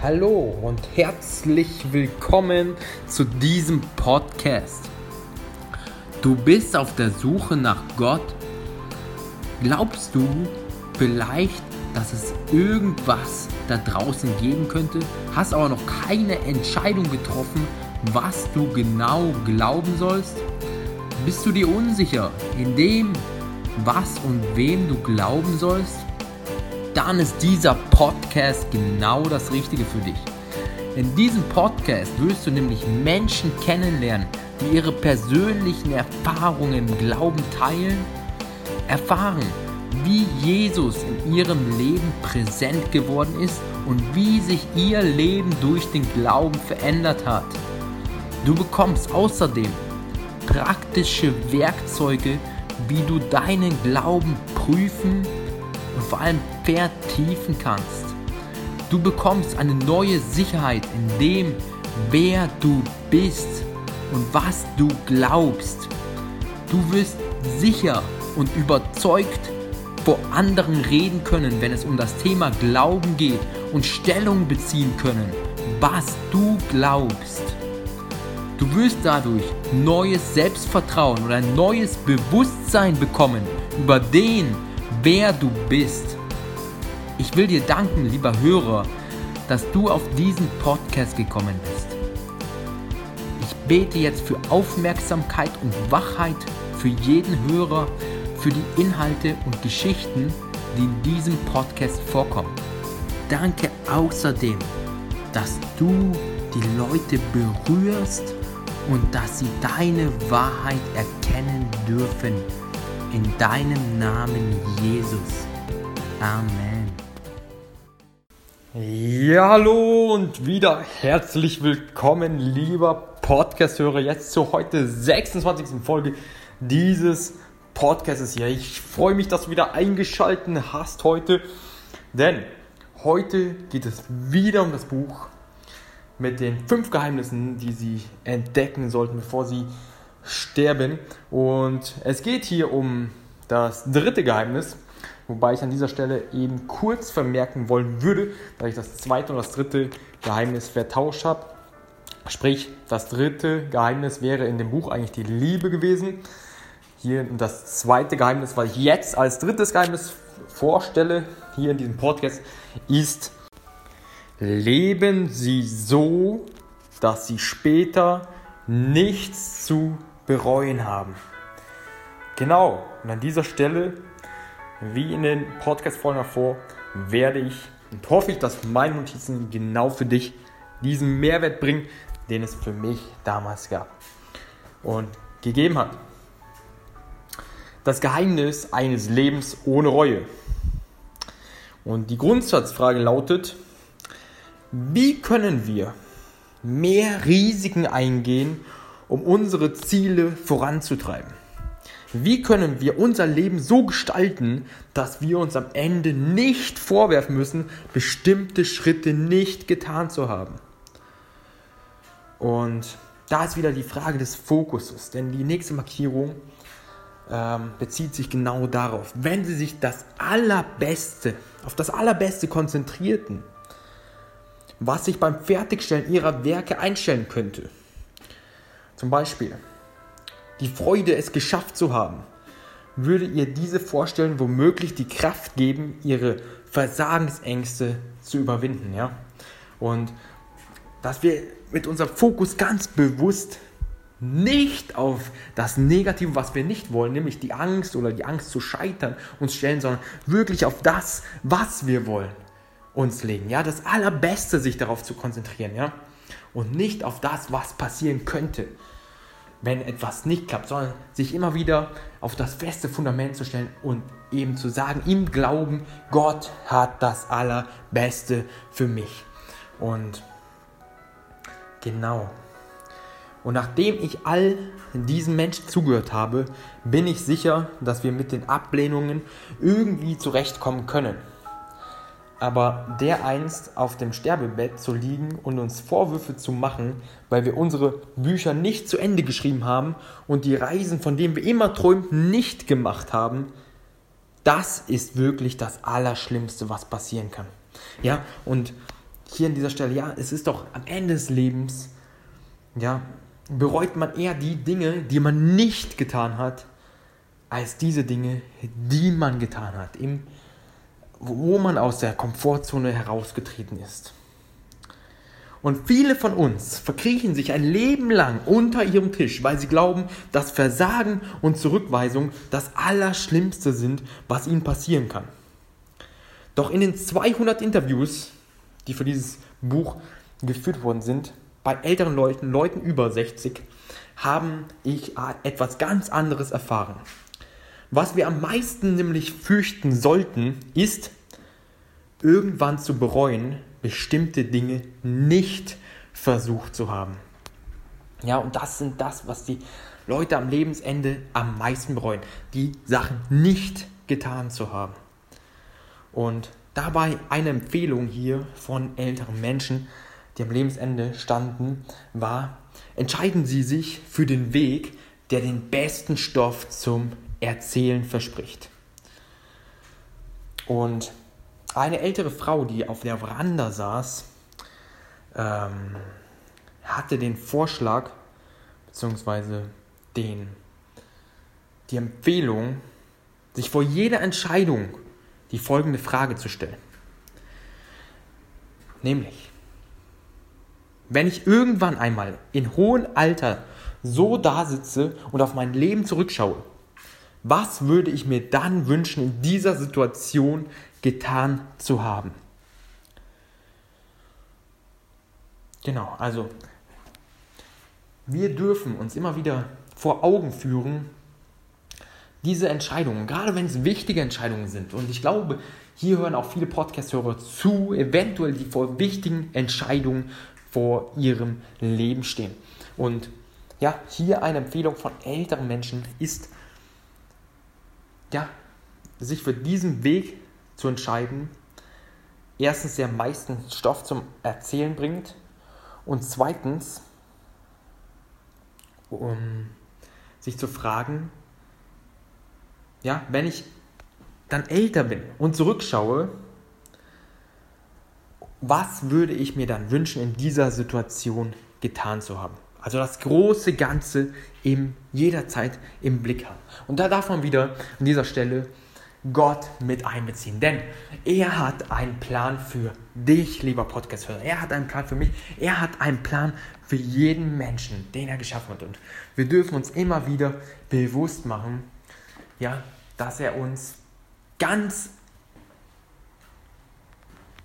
Hallo und herzlich willkommen zu diesem Podcast. Du bist auf der Suche nach Gott. Glaubst du vielleicht, dass es irgendwas da draußen geben könnte, hast aber noch keine Entscheidung getroffen, was du genau glauben sollst? Bist du dir unsicher in dem, was und wem du glauben sollst? Dann ist dieser Podcast genau das Richtige für dich. In diesem Podcast wirst du nämlich Menschen kennenlernen, die ihre persönlichen Erfahrungen im Glauben teilen, erfahren, wie Jesus in ihrem Leben präsent geworden ist und wie sich ihr Leben durch den Glauben verändert hat. Du bekommst außerdem praktische Werkzeuge, wie du deinen Glauben prüfen und vor allem vertiefen kannst. Du bekommst eine neue Sicherheit in dem, wer du bist und was du glaubst. Du wirst sicher und überzeugt vor anderen reden können, wenn es um das Thema Glauben geht und Stellung beziehen können, was du glaubst. Du wirst dadurch neues Selbstvertrauen oder ein neues Bewusstsein bekommen über den, wer du bist. Ich will dir danken, lieber Hörer, dass du auf diesen Podcast gekommen bist. Ich bete jetzt für Aufmerksamkeit und Wachheit für jeden Hörer, für die Inhalte und Geschichten, die in diesem Podcast vorkommen. Danke außerdem, dass du die Leute berührst und dass sie deine Wahrheit erkennen dürfen in deinem Namen Jesus. Amen. Ja, hallo und wieder herzlich willkommen, lieber Podcast-Hörer, jetzt zur heute 26. Folge dieses Podcasts hier. Ich freue mich, dass du wieder eingeschaltet hast heute, denn heute geht es wieder um das Buch mit den fünf Geheimnissen, die Sie entdecken sollten, bevor Sie sterben. Und es geht hier um das dritte Geheimnis, wobei ich an dieser Stelle eben kurz vermerken wollen würde, dass ich das zweite und das dritte Geheimnis vertauscht habe. Sprich, das dritte Geheimnis wäre in dem Buch eigentlich die Liebe gewesen. Hier das zweite Geheimnis, was ich jetzt als drittes Geheimnis vorstelle, hier in diesem Podcast, ist, leben Sie so, dass Sie später nichts zu bereuen haben. Genau, und an dieser Stelle, wie in den Podcast-Folgen davor, werde ich und hoffe ich, dass meine Notizen genau für dich diesen Mehrwert bringen, den es für mich damals gab und gegeben hat. Das Geheimnis eines Lebens ohne Reue. Und die Grundsatzfrage lautet, wie können wir mehr Risiken eingehen um unsere Ziele voranzutreiben? Wie können wir unser Leben so gestalten, dass wir uns am Ende nicht vorwerfen müssen, bestimmte Schritte nicht getan zu haben? Und da ist wieder die Frage des Fokuses, denn die nächste Markierung ähm, bezieht sich genau darauf. Wenn Sie sich das Allerbeste, auf das Allerbeste konzentrierten, was sich beim Fertigstellen Ihrer Werke einstellen könnte, zum Beispiel die Freude, es geschafft zu haben, würde ihr diese Vorstellung womöglich die Kraft geben, ihre Versagensängste zu überwinden. Ja? Und dass wir mit unserem Fokus ganz bewusst nicht auf das Negative, was wir nicht wollen, nämlich die Angst oder die Angst zu scheitern, uns stellen, sondern wirklich auf das, was wir wollen, uns legen. Ja, das Allerbeste sich darauf zu konzentrieren, ja, und nicht auf das, was passieren könnte wenn etwas nicht klappt, sondern sich immer wieder auf das feste Fundament zu stellen und eben zu sagen, im Glauben, Gott hat das Allerbeste für mich. Und genau. Und nachdem ich all diesen Menschen zugehört habe, bin ich sicher, dass wir mit den Ablehnungen irgendwie zurechtkommen können. Aber dereinst auf dem Sterbebett zu liegen und uns Vorwürfe zu machen, weil wir unsere Bücher nicht zu Ende geschrieben haben und die Reisen, von denen wir immer träumten, nicht gemacht haben, das ist wirklich das Allerschlimmste, was passieren kann. Ja, und hier an dieser Stelle, ja, es ist doch am Ende des Lebens, ja, bereut man eher die Dinge, die man nicht getan hat, als diese Dinge, die man getan hat, im, wo man aus der Komfortzone herausgetreten ist. Und viele von uns verkriechen sich ein Leben lang unter ihrem Tisch, weil sie glauben, dass Versagen und Zurückweisung das Allerschlimmste sind, was ihnen passieren kann. Doch in den 200 Interviews, die für dieses Buch geführt worden sind, bei älteren Leuten, Leuten über 60, haben ich etwas ganz anderes erfahren. Was wir am meisten nämlich fürchten sollten, ist irgendwann zu bereuen, bestimmte Dinge nicht versucht zu haben. Ja, und das sind das, was die Leute am Lebensende am meisten bereuen, die Sachen nicht getan zu haben. Und dabei eine Empfehlung hier von älteren Menschen, die am Lebensende standen, war, entscheiden Sie sich für den Weg, der den besten Stoff zum Erzählen verspricht. Und eine ältere Frau, die auf der Veranda saß, ähm, hatte den Vorschlag, beziehungsweise den, die Empfehlung, sich vor jeder Entscheidung die folgende Frage zu stellen. Nämlich, wenn ich irgendwann einmal in hohem Alter so da sitze und auf mein Leben zurückschaue, was würde ich mir dann wünschen, in dieser Situation getan zu haben? Genau, also wir dürfen uns immer wieder vor Augen führen, diese Entscheidungen, gerade wenn es wichtige Entscheidungen sind. Und ich glaube, hier hören auch viele Podcast-Hörer zu, eventuell die vor wichtigen Entscheidungen vor ihrem Leben stehen. Und ja, hier eine Empfehlung von älteren Menschen ist, ja, sich für diesen Weg zu entscheiden, erstens der meisten Stoff zum Erzählen bringt und zweitens, um sich zu fragen, ja, wenn ich dann älter bin und zurückschaue, was würde ich mir dann wünschen, in dieser Situation getan zu haben? Also das große Ganze im, jederzeit im Blick haben. Und da darf man wieder an dieser Stelle Gott mit einbeziehen. Denn er hat einen Plan für dich, lieber Podcast-Hörer. Er hat einen Plan für mich. Er hat einen Plan für jeden Menschen, den er geschaffen hat. Und wir dürfen uns immer wieder bewusst machen, ja, dass er uns ganz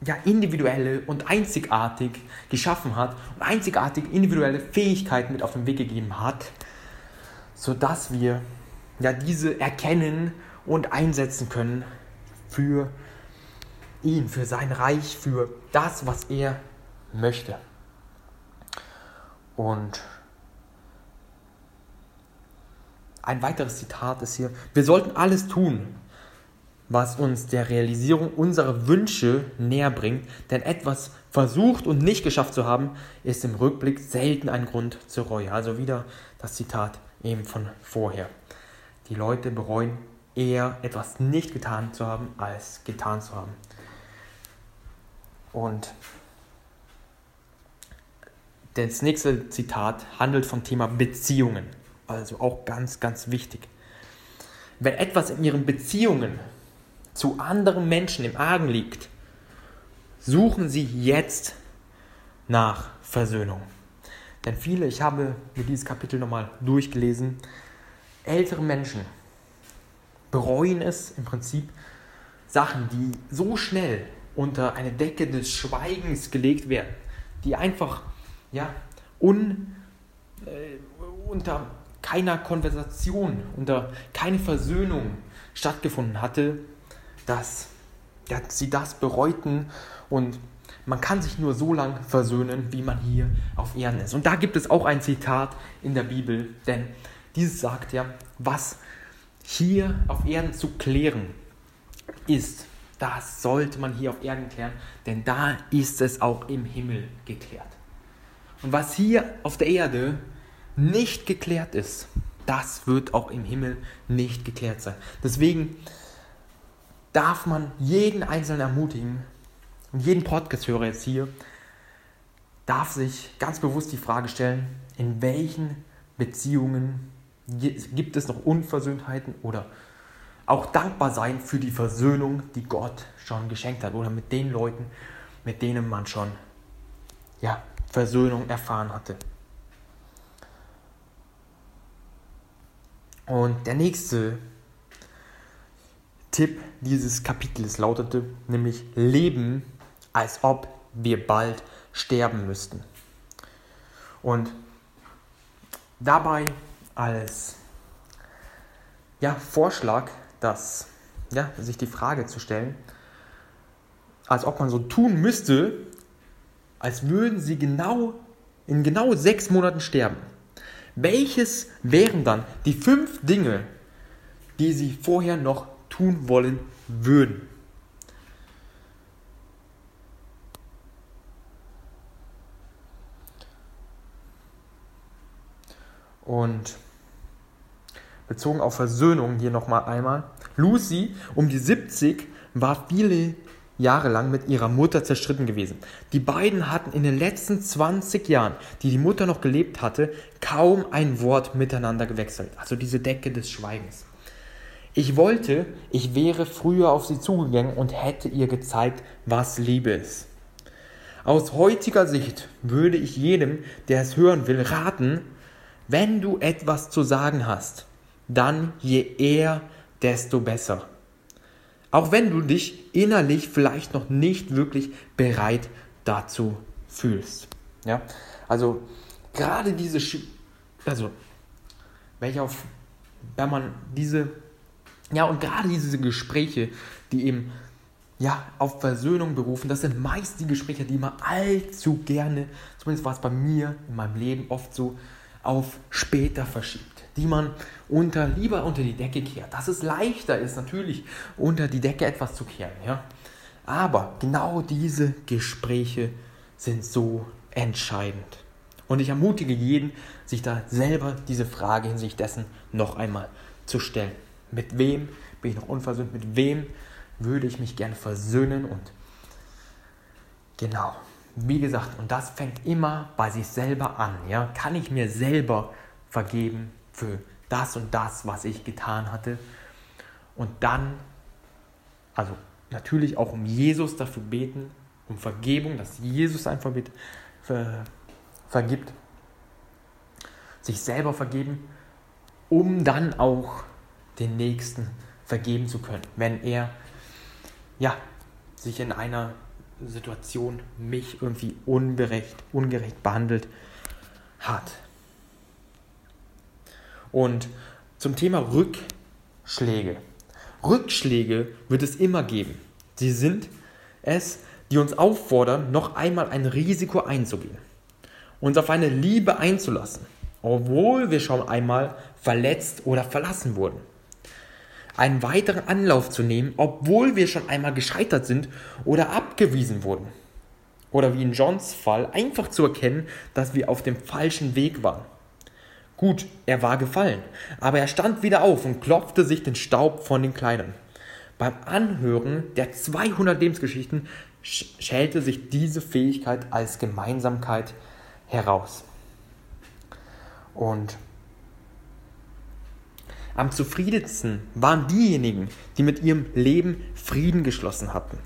ja, individuelle und einzigartig geschaffen hat und einzigartig individuelle Fähigkeiten mit auf den Weg gegeben hat, sodass wir ja diese erkennen und einsetzen können für ihn, für sein Reich, für das, was er möchte. Und ein weiteres Zitat ist hier, wir sollten alles tun, was uns der Realisierung unserer Wünsche näher bringt, denn etwas versucht und nicht geschafft zu haben, ist im Rückblick selten ein Grund zur Reue. Also wieder das Zitat eben von vorher. Die Leute bereuen eher etwas nicht getan zu haben, als getan zu haben. Und das nächste Zitat handelt vom Thema Beziehungen. Also auch ganz, ganz wichtig. Wenn etwas in Ihren Beziehungen zu anderen Menschen im Argen liegt, suchen Sie jetzt nach Versöhnung. Denn viele, ich habe mir dieses Kapitel nochmal durchgelesen, ältere Menschen bereuen es im Prinzip, Sachen, die so schnell unter eine Decke des Schweigens gelegt werden, die einfach ja, un, äh, unter keiner Konversation, unter keine Versöhnung stattgefunden hatte, dass ja, sie das bereuten und man kann sich nur so lange versöhnen, wie man hier auf Erden ist. Und da gibt es auch ein Zitat in der Bibel, denn dieses sagt ja, was hier auf Erden zu klären ist, das sollte man hier auf Erden klären, denn da ist es auch im Himmel geklärt. Und was hier auf der Erde nicht geklärt ist, das wird auch im Himmel nicht geklärt sein. Deswegen darf man jeden Einzelnen ermutigen, Und jeden Podcast-Hörer jetzt hier darf sich ganz bewusst die Frage stellen, in welchen Beziehungen gibt es noch Unversöhntheiten oder auch dankbar sein für die Versöhnung, die Gott schon geschenkt hat oder mit den Leuten, mit denen man schon ja, Versöhnung erfahren hatte. Und der nächste Tipp dieses Kapitels lautete nämlich Leben, als ob wir bald sterben müssten. Und dabei als ja, Vorschlag, dass, ja, sich die Frage zu stellen, als ob man so tun müsste, als würden sie genau in genau sechs Monaten sterben. Welches wären dann die fünf Dinge, die sie vorher noch tun wollen würden? Und bezogen auf Versöhnung hier nochmal einmal. Lucy um die 70 war viele Jahre lang mit ihrer Mutter zerstritten gewesen. Die beiden hatten in den letzten 20 Jahren, die die Mutter noch gelebt hatte, kaum ein Wort miteinander gewechselt. Also diese Decke des Schweigens. Ich wollte, ich wäre früher auf sie zugegangen und hätte ihr gezeigt, was Liebe ist. Aus heutiger Sicht würde ich jedem, der es hören will, raten, wenn du etwas zu sagen hast, dann je eher, desto besser. Auch wenn du dich innerlich vielleicht noch nicht wirklich bereit dazu fühlst. Ja, also gerade diese, also welche auf, wenn man diese, ja und gerade diese Gespräche, die eben ja, auf Versöhnung berufen. Das sind meist die Gespräche, die man allzu gerne, zumindest war es bei mir in meinem Leben oft so, auf später verschiebt, die man unter, lieber unter die Decke kehrt. Dass es leichter ist, natürlich unter die Decke etwas zu kehren. Ja? Aber genau diese Gespräche sind so entscheidend. Und ich ermutige jeden, sich da selber diese Frage hinsichtlich dessen noch einmal zu stellen. Mit wem bin ich noch unversöhnt? Mit wem würde ich mich gerne versöhnen? Und genau, wie gesagt, und das fängt immer bei sich selber an. Ja? Kann ich mir selber vergeben für das und das, was ich getan hatte? Und dann, also natürlich auch um Jesus dafür beten, um Vergebung, dass Jesus einfach mit, ver, vergibt, sich selber vergeben, um dann auch den Nächsten vergeben zu können, wenn er ja, sich in einer Situation mich irgendwie unberecht, ungerecht behandelt hat. Und zum Thema Rückschläge. Rückschläge wird es immer geben. Sie sind es, die uns auffordern, noch einmal ein Risiko einzugehen, uns auf eine Liebe einzulassen, obwohl wir schon einmal verletzt oder verlassen wurden einen weiteren Anlauf zu nehmen, obwohl wir schon einmal gescheitert sind oder abgewiesen wurden. Oder wie in Johns Fall einfach zu erkennen, dass wir auf dem falschen Weg waren. Gut, er war gefallen, aber er stand wieder auf und klopfte sich den Staub von den Kleidern. Beim Anhören der 200 Lebensgeschichten schälte sich diese Fähigkeit als Gemeinsamkeit heraus. Und am zufriedensten waren diejenigen, die mit ihrem Leben Frieden geschlossen hatten.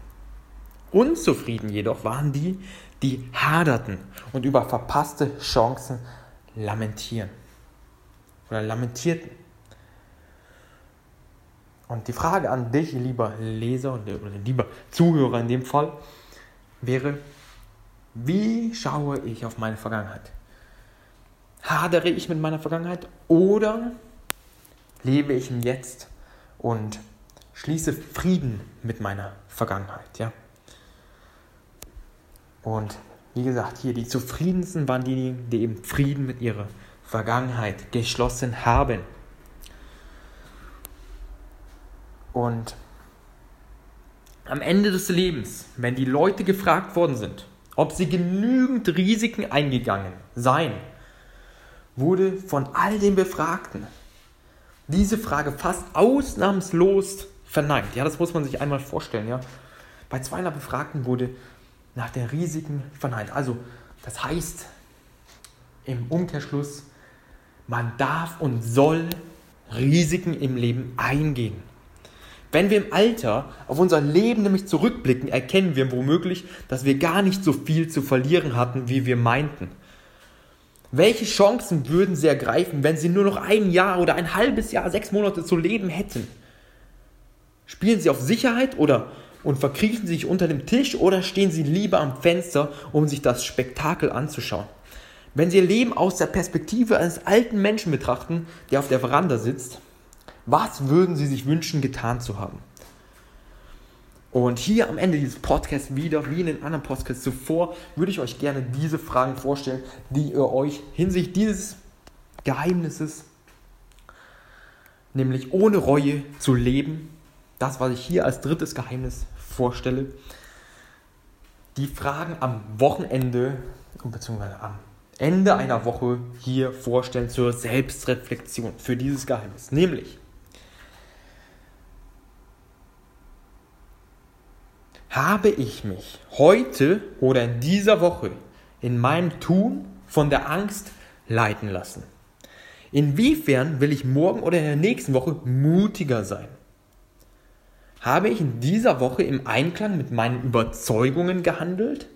Unzufrieden jedoch waren die, die haderten und über verpasste Chancen lamentieren oder lamentierten. Und die Frage an dich, lieber Leser oder lieber Zuhörer in dem Fall, wäre, wie schaue ich auf meine Vergangenheit? Hadere ich mit meiner Vergangenheit oder lebe ich im Jetzt und schließe Frieden mit meiner Vergangenheit. Ja? Und wie gesagt, hier die zufriedensten waren diejenigen, die eben Frieden mit ihrer Vergangenheit geschlossen haben. Und am Ende des Lebens, wenn die Leute gefragt worden sind, ob sie genügend Risiken eingegangen seien, wurde von all den Befragten diese Frage fast ausnahmslos verneint. Ja, das muss man sich einmal vorstellen. Ja. Bei 200 Befragten wurde nach den Risiken verneint. Also, das heißt im Umkehrschluss, man darf und soll Risiken im Leben eingehen. Wenn wir im Alter auf unser Leben nämlich zurückblicken, erkennen wir womöglich, dass wir gar nicht so viel zu verlieren hatten, wie wir meinten. Welche Chancen würden sie ergreifen, wenn sie nur noch ein Jahr oder ein halbes Jahr, sechs Monate zu leben hätten? Spielen sie auf Sicherheit oder und verkriechen sich unter dem Tisch oder stehen sie lieber am Fenster, um sich das Spektakel anzuschauen? Wenn sie ihr Leben aus der Perspektive eines alten Menschen betrachten, der auf der Veranda sitzt, was würden sie sich wünschen, getan zu haben? Und hier am Ende dieses Podcasts wieder, wie in den anderen Podcasts zuvor, würde ich euch gerne diese Fragen vorstellen, die ihr euch hinsichtlich dieses Geheimnisses, nämlich ohne Reue zu leben, das, was ich hier als drittes Geheimnis vorstelle, die Fragen am Wochenende bzw. am Ende einer Woche hier vorstellen zur Selbstreflexion für dieses Geheimnis. Nämlich, habe ich mich heute oder in dieser Woche in meinem Tun von der Angst leiten lassen? Inwiefern will ich morgen oder in der nächsten Woche mutiger sein? Habe ich in dieser Woche im Einklang mit meinen Überzeugungen gehandelt?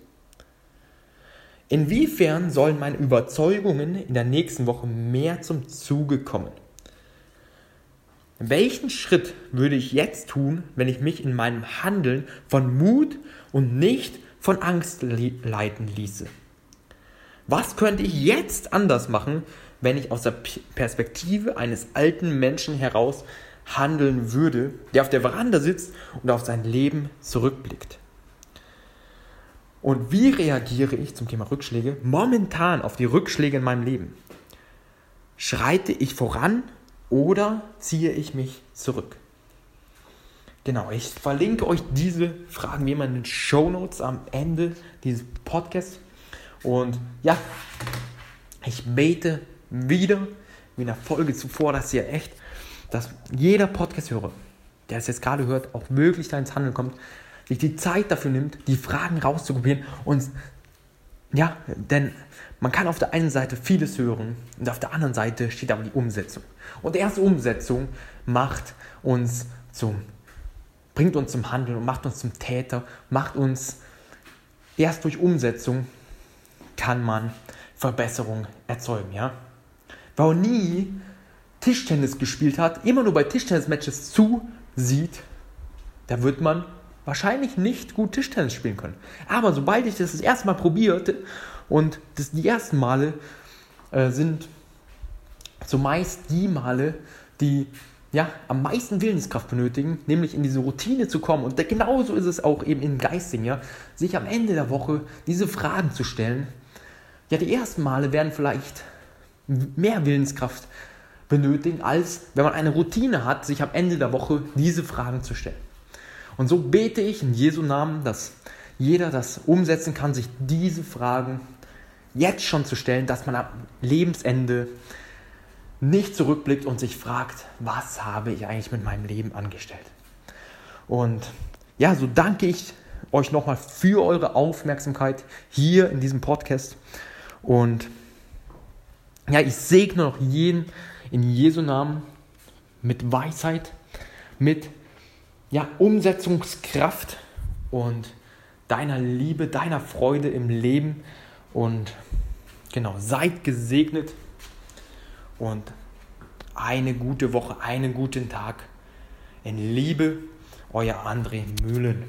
Inwiefern sollen meine Überzeugungen in der nächsten Woche mehr zum Zuge kommen? Welchen Schritt würde ich jetzt tun, wenn ich mich in meinem Handeln von Mut und nicht von Angst leiten ließe? Was könnte ich jetzt anders machen, wenn ich aus der Perspektive eines alten Menschen heraus handeln würde, der auf der Veranda sitzt und auf sein Leben zurückblickt? Und wie reagiere ich zum Thema Rückschläge momentan auf die Rückschläge in meinem Leben? Schreite ich voran oder ziehe ich mich zurück? Genau, ich verlinke euch diese Fragen wie immer in den Show Notes am Ende dieses Podcasts. Und ja, ich bete wieder, wie in der Folge zuvor, dass ihr echt, dass jeder Podcast-Hörer, der es jetzt gerade hört, auch wirklich da ins Handeln kommt, sich die Zeit dafür nimmt, die Fragen rauszukopieren und ja, denn man kann auf der einen Seite vieles hören und auf der anderen Seite steht aber die Umsetzung. Und erst Umsetzung macht uns zum, bringt uns zum Handeln und macht uns zum Täter, macht uns, erst durch Umsetzung kann man Verbesserung erzeugen, ja. Wer nie Tischtennis gespielt hat, immer nur bei Tischtennis-Matches zusieht, da wird man wahrscheinlich nicht gut Tischtennis spielen können. Aber sobald ich das das erste Mal probierte und das die ersten Male äh, sind zumeist die Male, die ja, am meisten Willenskraft benötigen, nämlich in diese Routine zu kommen. Und genauso ist es auch eben im Geistigen, ja, sich am Ende der Woche diese Fragen zu stellen. Ja, die ersten Male werden vielleicht mehr Willenskraft benötigen, als wenn man eine Routine hat, sich am Ende der Woche diese Fragen zu stellen. Und so bete ich in Jesu Namen, dass jeder das umsetzen kann, sich diese Fragen jetzt schon zu stellen, dass man am Lebensende nicht zurückblickt und sich fragt, was habe ich eigentlich mit meinem Leben angestellt. Und ja, so danke ich euch nochmal für eure Aufmerksamkeit hier in diesem Podcast. Und ja, ich segne noch jeden in Jesu Namen mit Weisheit, mit ja, Umsetzungskraft und deiner Liebe, deiner Freude im Leben. Und genau, seid gesegnet und eine gute Woche, einen guten Tag. In Liebe, euer André Mühlen.